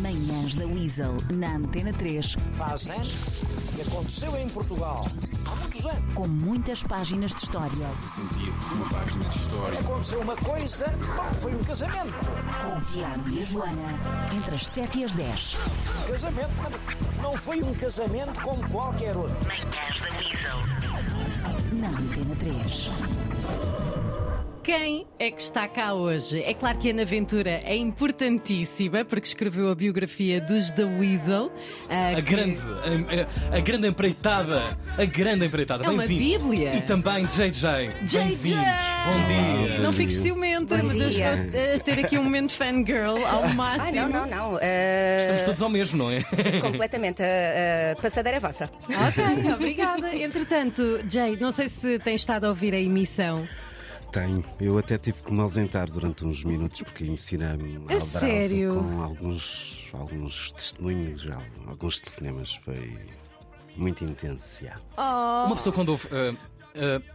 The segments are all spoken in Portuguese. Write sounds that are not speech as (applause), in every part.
Manhãs da Weasel, na Antena 3, Faz anos que aconteceu em Portugal. Há muitos anos. com muitas páginas de história. Sentia uma página de história. Aconteceu uma coisa, bom, foi um casamento. Com o Tiago e a Joana, entre as 7 e as 10. Um casamento, mas não foi um casamento como qualquer outro. Manhãs da Weasel. Na Antena 3. Quem é que está cá hoje? É claro que a Ana Ventura é importantíssima porque escreveu a biografia dos The Weasel. ah, A que- grande, a, a- grande empreitada, a grande empreitada. É uma bíblia. E também JJ. JJ! Bem-vindos. Bom dia. Não fiques ciumenta, Bom mas eu estou a ter aqui um momento fangirl ao Ai, máximo. não, não, não. eh, Estamos todos ao mesmo, não é? (laughs) Completamente. A, a passadeira é vossa. Ok, obrigada. Entretanto, Jay, não sei se tens estado a ouvir a emissão. Tenho. Eu até tive que me ausentar durante uns minutos porque emocionei-me A ao bravo sério? com alguns, alguns testemunhos, já, alguns telefonemas. Foi muito intenso. já. Uma pessoa quando ouve ah,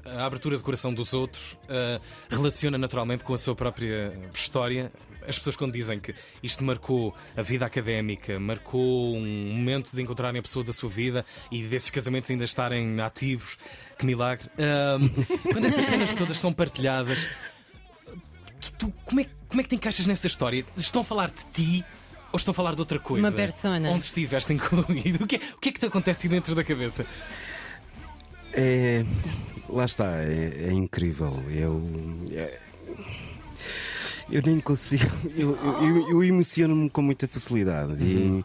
ah, a abertura de coração dos outros ah, relaciona naturalmente com a sua própria história. As pessoas quando dizem que isto marcou a vida académica, marcou um momento de encontrarem a pessoa da sua vida e desses casamentos ainda estarem ativos, que milagre. Ah, (laughs) quando essas cenas todas são partilhadas, tu, tu- como, é, como é que te encaixas nessa história? Estão a falar de ti ou estão a falar de outra coisa? Uma persona. Onde estiveste incluído? O que, é, o que é que te acontece aí dentro da cabeça? É, lá está, é, é incrível. Eu, é- eu nem consigo. Eu, eu, eu- eu emociono-me com muita facilidade. E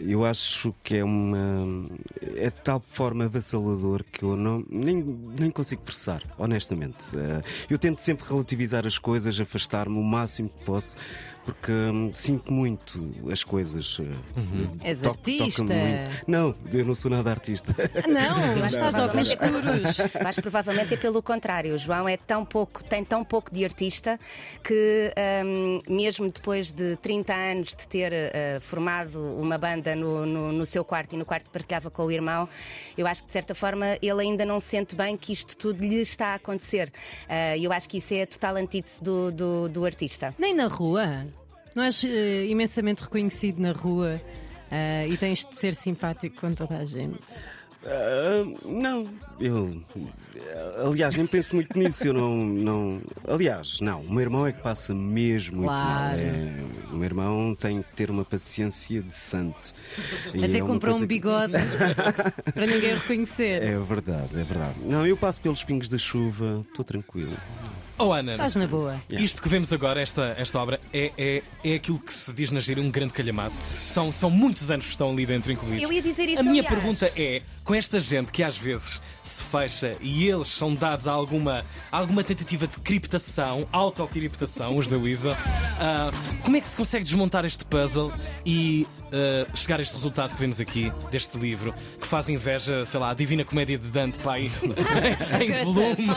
eu acho que é uma. É de tal forma avassalador que eu não, nem, nem consigo processar, honestamente. Eh, Eu tento sempre relativizar as coisas, afastar-me o máximo que posso, porque hum, sinto muito as coisas. eh, És to- artista. muito. Não, eu não sou nada artista. Não, mas estás óculos Provavelmente- escuros. (laughs) Mas provavelmente é pelo contrário. O João é tão pouco, tem tão pouco de artista que, ahm, mesmo depois de 30 anos de ter ah, formado uma banda no, no- no seu quarto e no quarto partilhava com o irmão, eu acho que de certa forma ele ainda não sente bem que isto tudo lhe está a acontecer. E eu acho que isso é a total antítese do, do, do artista. Nem na rua. Não és eh, imensamente reconhecido na rua eh, e tens de ser simpático com toda a gente. Ah, não, eu. Aliás, nem penso muito nisso. Eu não, não. Aliás, não. O meu irmão é que passa mesmo muito Claro. mal. É, o meu irmão tem que ter uma paciência de santo. Até é comprou um que- bigode (laughs) para ninguém reconhecer. É verdade, é verdade. Não, eu passo pelos pingos da chuva, estou tranquilo. Oh, Ana, Estás na boa. isto que vemos agora, esta, esta obra, é, é, é aquilo que se diz na gíria um grande calhamaço. São, são muitos anos que estão ali dentro incluídos. Eu ia dizer isso, A minha aliás. pergunta é: com esta gente que às vezes se fecha e eles são dados a alguma, a alguma tentativa de criptação, autocriptação, os da Weasel, ah, como é que se consegue desmontar este puzzle e ah, chegar a este resultado que vemos aqui, deste livro, que faz inveja, sei lá, à Divina Comédia de Dante, pai, (laughs) (laughs) em Goethe, volume? Uh,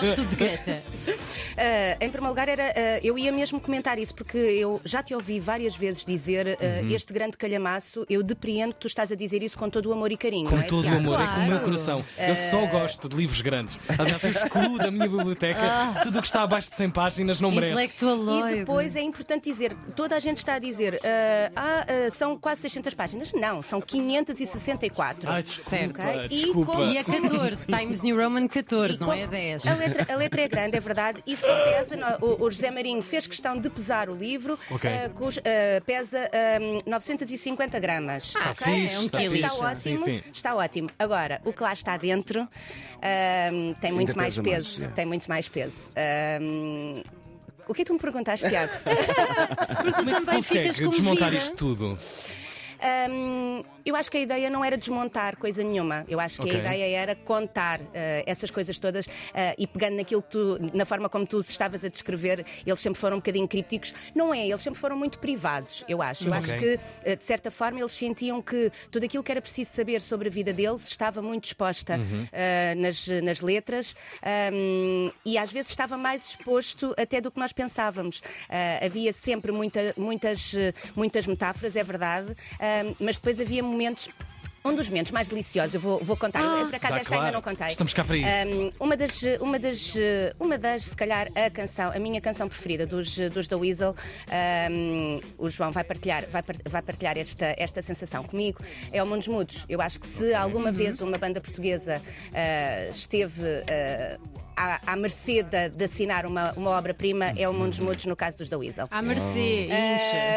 (laughs) em primeiro lugar, era, uh, eu ia mesmo comentar isso, porque eu já te ouvi várias vezes dizer uh, este grande calhamaço. Eu depreendo que tu estás a dizer isso com todo o amor e carinho. Com é, todo o amor, é com o meu Claro. coração. Eu só gosto de livros grandes. Aliás, excluo da minha biblioteca tudo o que está abaixo de 100 páginas não merece. E depois é importante dizer, toda a gente está a dizer, uh, ah, uh, são quase 600 páginas. Não, são 564. Ai, desculpa, Certo. Ok, e desculpa. com- E a 14, Times New Roman 14, E não é 10. A letra, a letra é grande, é verdade, e só pesa. O, o José Marinho fez questão de pesar o livro, Ok. eh, cus- eh, pesa eh, 950 gramas. Ah, ok? fixe, é um Está- quilo. Está ótimo, Sim, sim. está ótimo. Agora, o que lá está dentro tem muito mais pesa mais, peso. é. Tem muito mais peso. O que é que tu me perguntaste, Tiago? (laughs) Porque tu Como é que se ficas consegue desmontar comovida. isto tudo? Hum, eu acho que a ideia não era desmontar coisa nenhuma. Eu acho que Ok. a ideia era contar eh, essas coisas todas eh, e pegando naquilo que tu, na forma como tu estavas a descrever, eles sempre foram um bocadinho crípticos. Não é, eles sempre foram muito privados, eu acho. Eu Ok. acho que, eh, de certa forma, eles sentiam que tudo aquilo que era preciso saber sobre a vida deles estava muito exposta eh, nas, nas letras hum, e às vezes estava mais exposto até do que nós pensávamos. Havia sempre muita- muitas, muitas metáforas, é verdade, hum, mas depois havia momentos Um dos momentos mais deliciosos, eu vou, vou contar. Ah. Por acaso, Dá, esta ainda claro. não contei. Estamos cá para isso. Um, uma, das, uma, das, uma das, se calhar, a canção, a minha canção preferida dos, dos The Weasel, um, o João vai partilhar, vai, vai partilhar esta, esta sensação comigo, é o Mundos Mudos. Eu acho que se alguma vez uma banda portuguesa uh, esteve. uh, à, à mercê de, de assinar uma, uma obra-prima é o Mundos Mudos no caso dos The Weasel. À mercê.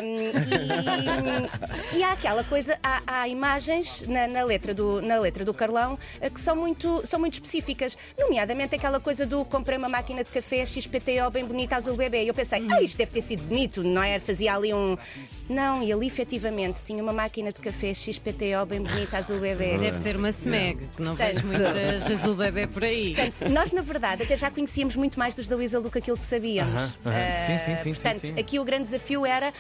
Um, e, e há aquela coisa, há, há imagens na, na letra do, na letra do Carlão eh, que são muito, são muito específicas, nomeadamente aquela coisa do comprei uma máquina de café XPTO bem bonita azul bebê. E eu pensei, ah, isto deve ter sido bonito, não é? Fazia ali um. Não, e ali efetivamente tinha uma máquina de café XPTO bem bonita azul bebê. Deve ser uma SMEG, que não vejo Portanto- muitas azul bebê por aí. Portanto, nós, na verdade, até já conhecíamos muito mais dos da Weasel do que aquilo que sabíamos. Aham, aham. Ah, Sim, sim, sim, Portanto, sim, sim. aqui o grande desafio era,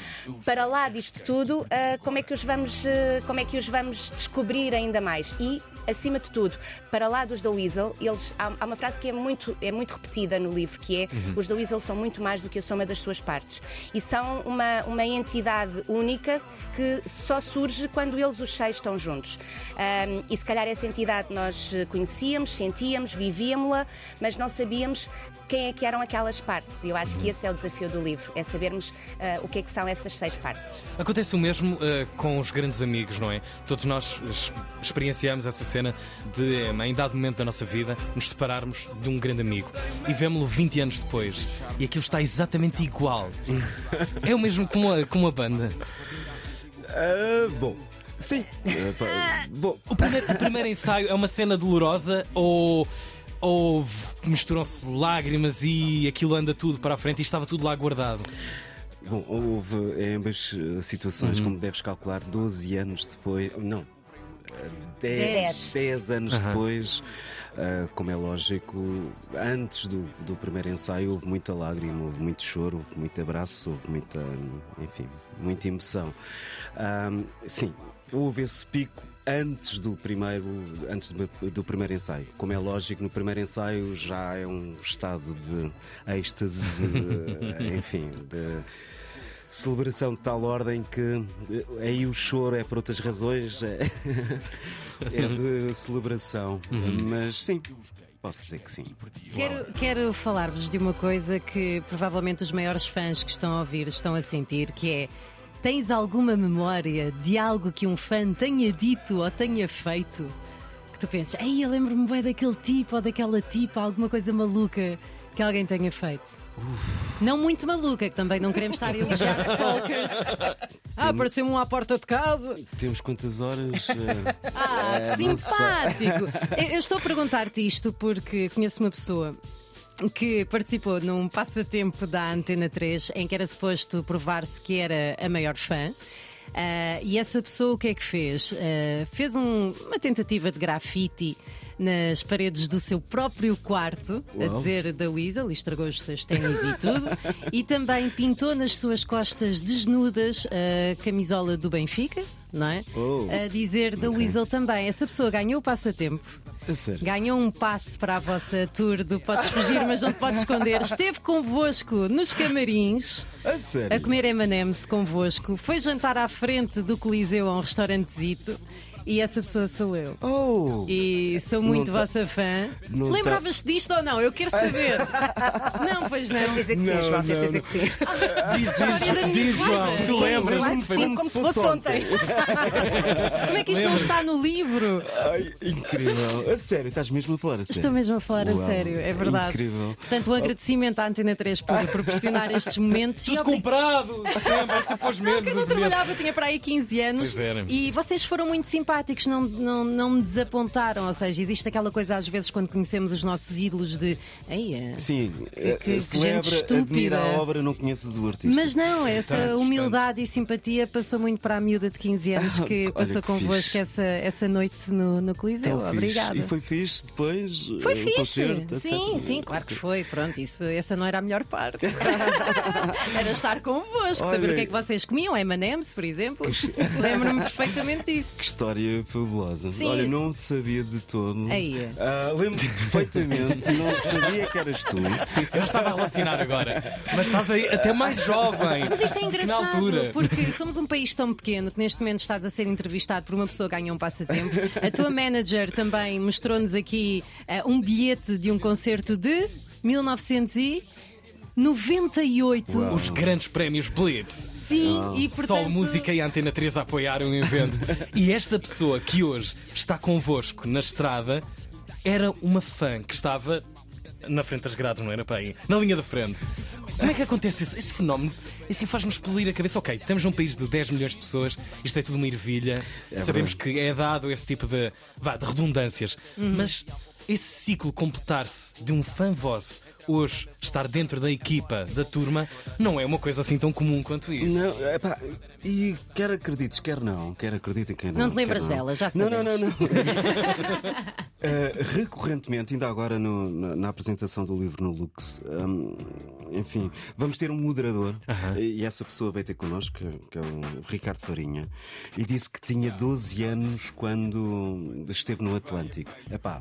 para lá disto tudo, ah, como, é que os vamos, ah, como é que os vamos descobrir ainda mais. E, acima de tudo, para lá dos da Weasel, eles, há, há uma frase que é muito, é muito repetida no livro, que é Uhum. os da Weasel são muito mais do que a soma das suas partes. E são uma, uma entidade única que só surge quando eles os seis estão juntos. E se calhar essa entidade nós eh, conhecíamos, sentíamos, vivíamos-la, mas não sabíamos quem é que eram aquelas partes. E eu acho que esse é o desafio do livro, é sabermos ah, o que é que são essas seis partes. Acontece o mesmo eh, com os grandes amigos, não é? Todos nós experienciamos essa cena de, eh, em dado momento da nossa vida, nos separarmos de um grande amigo e vemos-lo 20 anos depois e aquilo está exatamente igual. é o mesmo com a, com a banda. Ah, bom, sim. (laughs) O primeiro, o primeiro ensaio é uma cena dolorosa ou. Ou misturam-se lágrimas e aquilo anda tudo para a frente e estava tudo lá guardado. Bom, houve em ambas eh, situações, como deves calcular, 12 anos depois. Não. Eh, 10, 10 anos Aham. depois, ah, como é lógico, antes do, do primeiro ensaio houve muita lágrima, houve muito choro, houve muito abraço, houve muita, enfim, muita emoção. Ah, sim, houve esse pico antes do primeiro, antes do, do primeiro ensaio. Como é lógico, no primeiro ensaio já é um estado de êxtase, (laughs) enfim, de celebração de tal ordem que eh, aí o choro é por outras razões, é, (laughs) é de celebração. Mas sim, posso dizer que sim. Quero, quero falar-vos de uma coisa que provavelmente os maiores fãs que estão a ouvir estão a sentir, que é tens alguma memória de algo que um fã tenha dito ou tenha feito? Que tu penses, ei, eu lembro-me bem daquele tipo ou daquela tipa, alguma coisa maluca que alguém tenha feito. Não muito maluca, que também não queremos estar a elogiar (laughs) stalkers. Ah, apareceu-me um à porta de casa. Temos quantas horas? eh, Ah, É, que simpático! (laughs) Eu, eu estou a perguntar-te isto porque conheço uma pessoa que participou num passatempo da Antena 3 em que era suposto provar-se que era a maior fã. Ah, e essa pessoa o que é que fez? Ah, fez um- uma tentativa de grafite nas paredes do seu próprio quarto, a Uau. dizer da Weasel, e estragou os seus ténis e tudo, (laughs) e também pintou nas suas costas desnudas a camisola do Benfica, não é? Oh. A dizer da Weasel também. Essa pessoa ganhou o passatempo. Ganhou um passe para a vossa tour do Podes Fugir, mas não te podes esconder. Esteve convosco nos camarins A a comer M&M's convosco. Foi jantar à frente do Coliseu a um restaurantezito. E essa pessoa sou eu. Oh! E sou muito Não tá- vossa fã. não tá- Lembravas-te disto ou não? Eu quero saber. (laughs) não, pois não. Tens dizer que sim, Não, João, tens não, dizer que sim. Diz, da minha diz, diz João, tu lembras? Claro que sim, como se fosse ontem. Como é que isto não está no livro? Ai, incrível. A sério, estás mesmo a falar a sério? Estou mesmo a falar a Uau, sério, é verdade. Incrível. Portanto, um agradecimento à Antena 3 por proporcionar estes momentos. Tudo obri- comprado! Sempre, sempre aos Não, mesmos. que eu não trabalhava, tinha para aí 15 anos. Pois era. E vocês foram muito simpáticos, não, não, não me desapontaram. Ou seja, existe aquela coisa às vezes quando conhecemos os nossos ídolos de. Ei, é- Sim, eh, que gente celebra, estúpida. admira a obra, não conheces o artista. Mas não, essa humildade e simpatia passou muito para a miúda de 15 (laughs) anos que Olha passou que convosco fixe. essa, essa noite no, no Coliseu. Tão fixe. Obrigada. E foi fixe depois? Foi eh, fixe. concerto, sim, sim, claro que foi. Pronto, isso, essa não era a melhor parte. (laughs) Era estar convosco, saber Olha- o que é que vocês comiam, M&M's, por exemplo. Lembro-me perfeitamente disso. (laughs) Que história história fabulosa. Sim. Olha, não sabia de todo. Aí. Uh, Lembro-me perfeitamente, não sabia que eras tu. Sim, sim, eu estava a relacionar agora. Mas estás aí até mais jovem. Mas isto é engraçado, porque somos um país tão pequeno que neste momento estás a ser entrevistado por uma pessoa que ganha um passatempo. A tua manager também mostrou-nos aqui uh, um bilhete de um concerto de 1900 e. 98. Os grandes prémios Blitz. Sim, e portanto... Só música e a Antena 3 apoiaram o evento. (laughs) e esta pessoa que hoje está convosco na estrada era uma fã que estava na frente das grades, não era para aí? Na linha da frente. Como é que acontece isso? Esse fenómeno assim faz-nos polir a cabeça. Ok, estamos num país de 10 milhões de pessoas, isto é tudo uma ervilha, é sabemos verdade. que é dado esse tipo de, vá, de redundâncias, uhum. mas esse ciclo completar-se de um fã vosso hoje estar dentro da equipa, da turma, não é uma coisa assim tão comum quanto isso. Não, epá, e quer acredites, quer não, quer acreditem, quer não. Não te lembras não. dela, já Não, não, não, sabemos. não. (laughs) Eh, recorrentemente, ainda agora no- na, na apresentação do livro no Lux, hum, enfim, vamos ter um moderador e essa pessoa veio ter connosco, que, que é o Ricardo Farinha, e disse que tinha 12 anos quando esteve no Atlântico. Epá,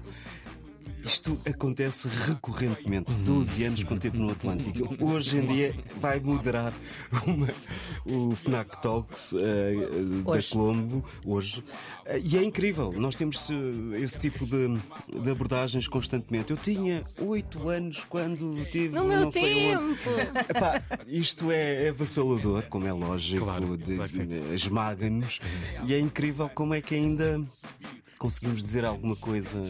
isto acontece recorrentemente. 12 anos quando esteve no Atlântico. Hoje em dia vai moderar uma- o Fnac Talks eh, da. Colombo, hoje. Eh, e é incrível, nós temos eh, esse tipo de, de abordagens constantemente. Eu tinha 8 anos quando tive. No meu não sei onde. tempo! Epá, isto é, é avassalador, como é lógico, Claro, de- claro que esmaga-nos. E é incrível como é que ainda conseguimos dizer alguma coisa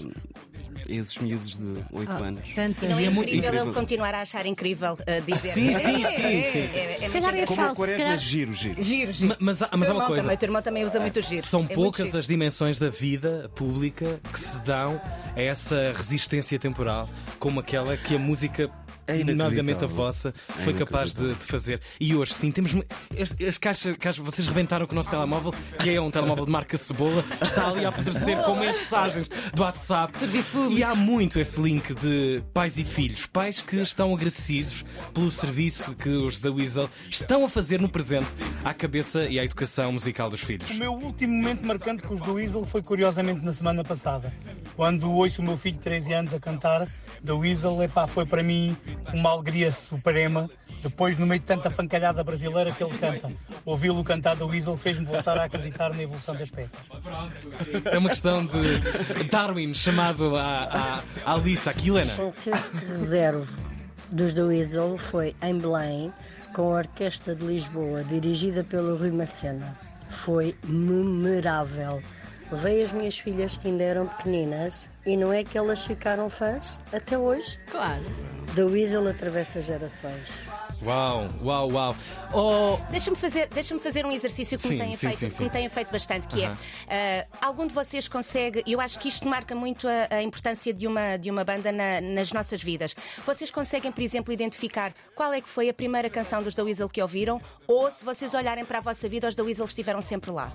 esses miúdos de 8 anos. Tanta Não é é muito incrível incrível. ele continuar a achar incrível uh, dizer. Sim, É, sim, é, sim, é, sim, é, sim. é, é Se calhar é Como falso, se quaresma, calhar- giro, giro. Giro, giro. Ma- Mas, há- mas há uma coisa. Também, o teu irmão também usa muito giro. São É muito poucas giro. as dimensões da vida pública que se dão a essa resistência temporal, como aquela que a música. É inacreditável. Notadamente a vossa É foi capaz de, de fazer. E hoje, sim, temos. As, as caixas, caixas- vocês rebentaram com o nosso telemóvel, que é um telemóvel de marca Cebola, está ali a apodrecer com mensagens do WhatsApp. Serviço público. E há muito esse link de pais e filhos. Pais que estão agradecidos pelo serviço que os da Weasel estão a fazer no presente à cabeça e à educação musical dos filhos. O meu último momento marcante com os do Weasel foi curiosamente na semana passada, quando ouço o meu filho de 13 anos a cantar da Weasel, epá, foi para mim uma alegria suprema. Depois, no meio de tanta pancalhada brasileira que ele canta, ouvi-lo cantar da Weasel fez-me voltar a acreditar na evolução das peças. É uma questão de Darwin chamado à, à, à Alice, aqui, Helena. concerto de reserva dos The Weasel foi em Belém, com a Orquestra de Lisboa, dirigida pelo Rui Macena. Foi memorável. Levei as minhas filhas que ainda eram pequeninas e não é que elas ficaram fãs até hoje. Claro. The Weasel atravessa gerações. Uau, uau, uau. Oh, Deixa-me fazer, deixa fazer um exercício que, Sim, me, tenha sim, feito, sim, que me tenha feito bastante, que Aham. é ah, algum de vocês consegue, eu acho que isto marca muito a, a importância de uma, de uma banda na- nas nossas vidas. Vocês conseguem, por exemplo, identificar qual é que foi a primeira canção dos The Weasel que ouviram? Ou se vocês olharem para a vossa vida, os The Weasel estiveram sempre lá?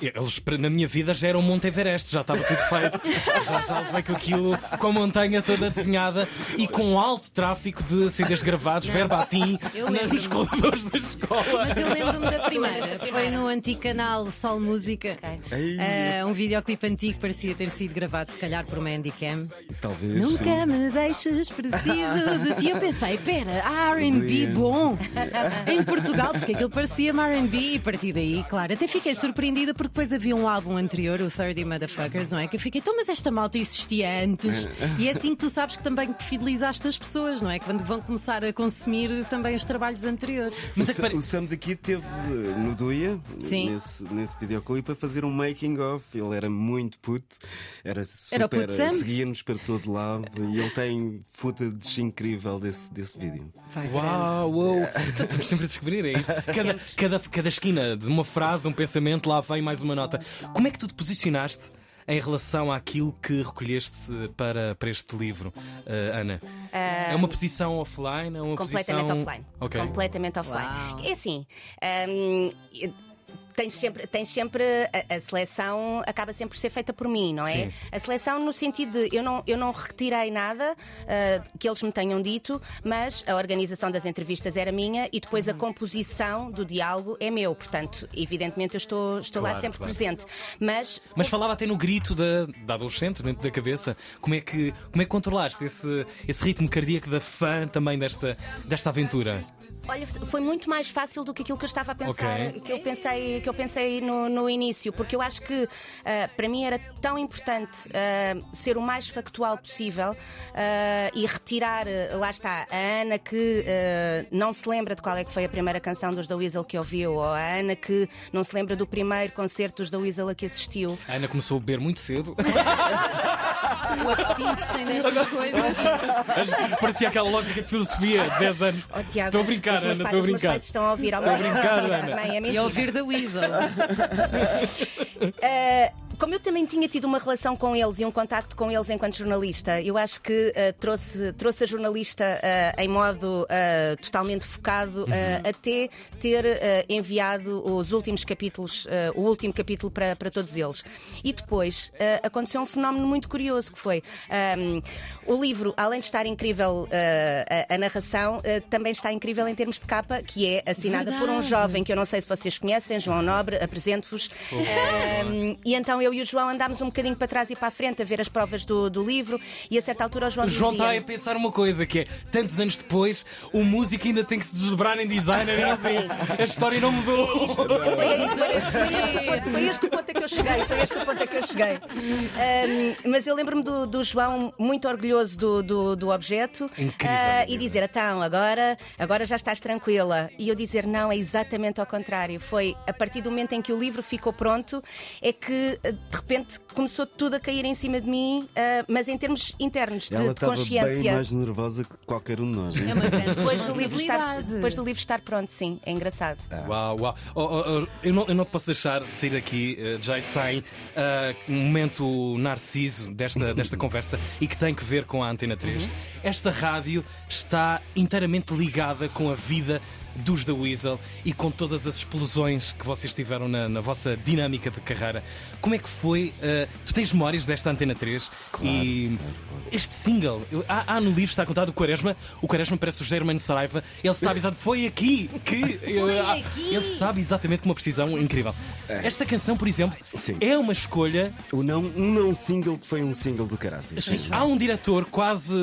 Eles na minha vida já eram um Monte Everest, já estava tudo feito. (laughs) Já, já levei com aquilo, com a montanha toda desenhada e com alto tráfico de CDs gravados, verbatim, eu nos corredores da escola. Mas eu lembro-me da primeira. Foi no antigo canal Sol Música. Ei. Ah, um videoclipe antigo parecia ter sido gravado, se calhar, por uma Handycam. Talvez. Nunca sim. me deixes, preciso de ti. Eu pensei, pera, RB bom (laughs) em Portugal, porque aquilo parecia-me RB e a partir daí, claro, até fiquei surpreendida porque depois havia um álbum anterior, o 30 Motherfuckers, não é? Que eu fiquei, então, mas esta malta existia antes. (laughs) E é assim que tu sabes que também fidelizaste as pessoas, não é? Que quando vão começar a consumir também os trabalhos anteriores. Mas o, é pare- o Sam daqui teve eh, no Duia, Sim. nesse, nesse videoclipe, a fazer um making of. Ele era muito puto, era super, seguia-nos para todo lado e ele tem footage incrível desse, desse vídeo. Vai, Uau, uau. Estamos sempre a descobrir, é isto? Cada, cada, cada esquina de uma frase, um pensamento, lá vem mais uma nota. Como é que tu te posicionaste em relação àquilo que recolheste para, para este livro, eh, Ana? É uma posição offline? É uma Completamente posição... offline. Ok. Completamente offline. Uau. É assim. hum, tens sempre, tens sempre a, a seleção acaba sempre por ser feita por mim, não é? Sim. A seleção no sentido de eu não, eu não retirei nada uh, que eles me tenham dito, mas a organização das entrevistas era minha e depois Uhum. a composição do diálogo é meu. Portanto, evidentemente eu estou, estou lá Claro, sempre claro. presente. Mas Mas falava até no grito da, da adolescente dentro da cabeça. Como é que, como é que controlaste esse, esse ritmo cardíaco da fã também desta, desta aventura? Olha, foi muito mais fácil do que aquilo que eu estava a pensar, Ok. que eu pensei, que eu pensei no, no início, porque eu acho que ah, para mim era tão importante ah, ser o mais factual possível ah, e retirar, lá está, a Ana que não se lembra de qual é que foi a primeira canção dos The Weasel que ouviu, ou a Ana que não se lembra do primeiro concerto dos The Weasel a que assistiu. A Ana começou a beber muito cedo. (laughs) O apetite tem destas coisas. Parecia aquela lógica de filosofia de 10 anos. Oh, Tiago, Estou a brincar, os meus Ana, pais- estou a os meus brincar. pais estão a ouvir ao (laughs) Estou a mesmo brincar, tempo. E mentira. ouvir da Weasel. Uh, (laughs) (laughs) como eu também tinha tido uma relação com eles e um contacto com eles enquanto jornalista, eu acho que uh, trouxe, trouxe a jornalista uh, em modo uh, totalmente focado uh, até ter enviado os últimos capítulos, o último capítulo para, para todos eles. E depois aconteceu um fenómeno muito curioso que foi um, o livro, além de estar incrível a, a narração, também está incrível em termos de capa, que é assinada por um Verdade. jovem que eu não sei se vocês conhecem, João Nobre, apresento-vos. Um, e então eu e o João andámos um bocadinho para trás e para a frente a ver as provas do, do livro e a certa altura o João O João está dizia... a pensar uma coisa que é, tantos anos depois, o músico ainda tem que se desdobrar em designer e assim, a história não mudou. Foi, aí- foi- foi este ponto- foi este o ponto a que eu cheguei, foi este o ponto a que eu cheguei. Um, mas eu lembro-me do, do João muito orgulhoso do, do, do objeto Incrível, ah, e dizer, então, agora, agora já estás tranquila. E eu dizer, não, é exatamente ao contrário. Foi a partir do momento em que o livro ficou pronto, é que de repente começou tudo a cair em cima de mim, ah, mas em termos internos, de, Ela de consciência. bem mais nervosa que qualquer um de nós. hein? É uma grande Depois do, livro estar, depois do livro estar pronto, sim, é engraçado. Uau, uau. Oh, oh, oh, eu, não, eu não te posso deixar sair daqui, eh, já sem ah, um momento narciso desta, desta (laughs) conversa e que tem que ver com a Antena 3. Esta rádio está inteiramente ligada com a vida dos The Weasel e com todas as explosões que vocês tiveram na, na vossa dinâmica de carreira. Como é que foi? ah, tu tens memórias desta Antena 3 e este single, eu- há, há no livro está contado o Quaresma, o Quaresma parece o Hermano Saraiva, ele sabe exatamente, foi aqui que Foi ah, aqui. ele sabe exatamente com uma precisão incrível. Esta canção, por exemplo, Sim. é uma escolha. O não, um não single que foi um single do. Sim, há um diretor quase.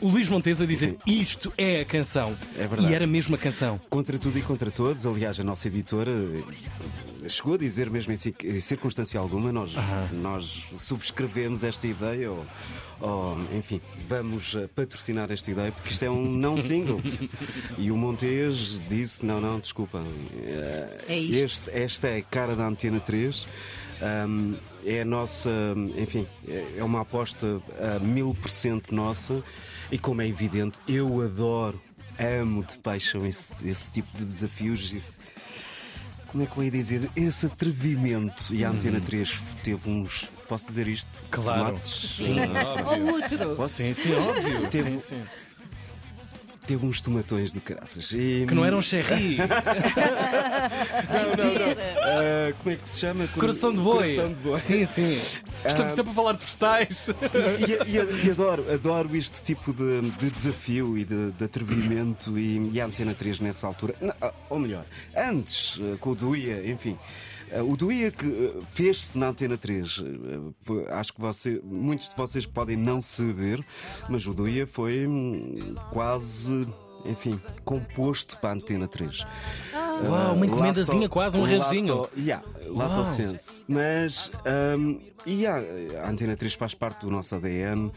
O Luís Montes a dizer isto é a canção. É verdade. E era mesmo a canção. Contra tudo e contra todos, aliás, a nossa editora eh, chegou a dizer, mesmo em ci- em circunstância alguma, nós, nós subscrevemos esta ideia, ou, ou, enfim, vamos eh, patrocinar esta ideia, porque isto é um não single. e o Montes disse: não, não, desculpa, eh, É isto. este- esta é a cara da Antena 3. ahm, é a nossa, enfim, é é uma aposta a mil por cento nossa e como é evidente, eu adoro, amo de paixão esse, esse tipo de desafios. esse- como é que eu ia dizer? Esse atrevimento. E a Antena 3 teve uns. Posso dizer isto? Claro. Tomates? Sim, Ou outro. Posso? sim, sim, óbvio. Teve- Sim, sim. Teve uns tomatões de caraças. E, Que não era um cherry. (laughs) Ah, como é que se chama? Coração de boi. Coração de boi. Sim, sim. Estamos sempre a falar de vegetais. E, e- e adoro, adoro este tipo de, de desafio e de, de atrevimento e, e a Antena 3 nessa altura, Não, ah, ou melhor, antes, com o Duia, enfim. Eh, O Duia que eh, fez-se na Antena 3, eh, acho que você, muitos de vocês podem não saber, mas o Duia foi hum, quase, enfim, composto para a Antena 3. Uau, uma encomendazinha quase, um. Lato, yeah, lato Uau. sense. Mas hum, yeah, a Antena 3 faz parte do nosso ADN.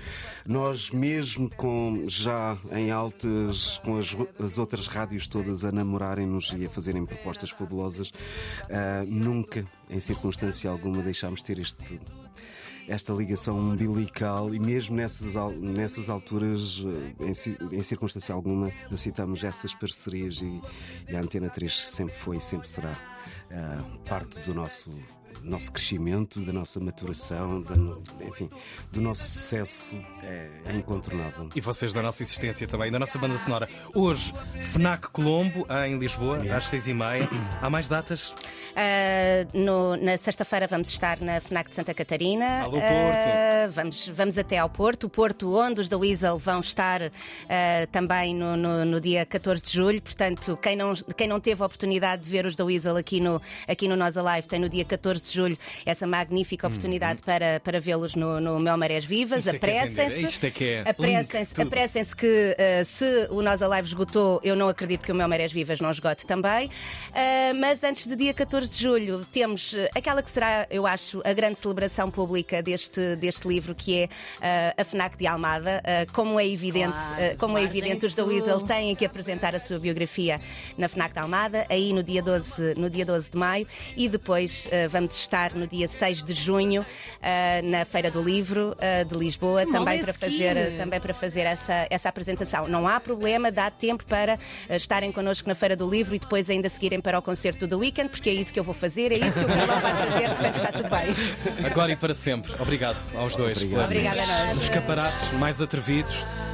Nós, mesmo com já em altas, com as, as outras rádios todas a namorarem-nos e a fazerem propostas fabulosas, ah, nunca, em circunstância alguma, deixámos de ter este. Esta ligação umbilical, e mesmo nessas, nessas alturas, eh, em, em circunstância alguma, aceitamos essas parcerias e, e a Antena 3 sempre foi e sempre será ah, parte do nosso, nosso crescimento, da nossa maturação, da enfim, do nosso sucesso é, é incontornável. E vocês da nossa existência também, da nossa banda sonora. Hoje, FNAC Colombo, em Lisboa, às seis e meia. Há mais datas? Ah, no- na sexta-feira vamos estar na FNAC de Santa Catarina. Alô, Porto. Ah, vamos, vamos até ao Porto. O Porto, onde os da Weasel vão estar ah, também no, no- no dia 14 de julho. Portanto, quem não, quem não teve a oportunidade de ver os da Weasel aqui no, aqui no Nós Alive tem no dia 14 de julho essa magnífica oportunidade para, para vê-los no, no Mel Marés Vivas. Uhum. Isso é que é. Apressem-se. É que é Apressem-se apressem-se que se o Nós Alive esgotou, eu não acredito que o Mel Marés Vivas não esgote também. Mas antes de dia 14 de julho, temos eh, aquela que será, eu acho, a grande celebração pública deste, deste livro, que é ah, a FNAC de Almada. Ah, como é evidente, Claro, ah, como é evidente, os da. Weasel têm que apresentar a sua biografia na FNAC de Almada, aí no dia 12, no dia 12 de maio, e depois vamos estar no dia 6 de junho na Feira do Livro de Lisboa, também para, fazer, também para fazer essa, essa apresentação. Não há problema, dá tempo para estarem connosco na Feira do Livro e depois ainda seguirem para o concerto do Weekend, porque é isso que eu vou fazer, é isso que o Carlão vai fazer, portanto está tudo bem. Agora e para sempre. Obrigado aos dois. Obrigado. Obrigada a nós. Os escaparates mais atrevidos.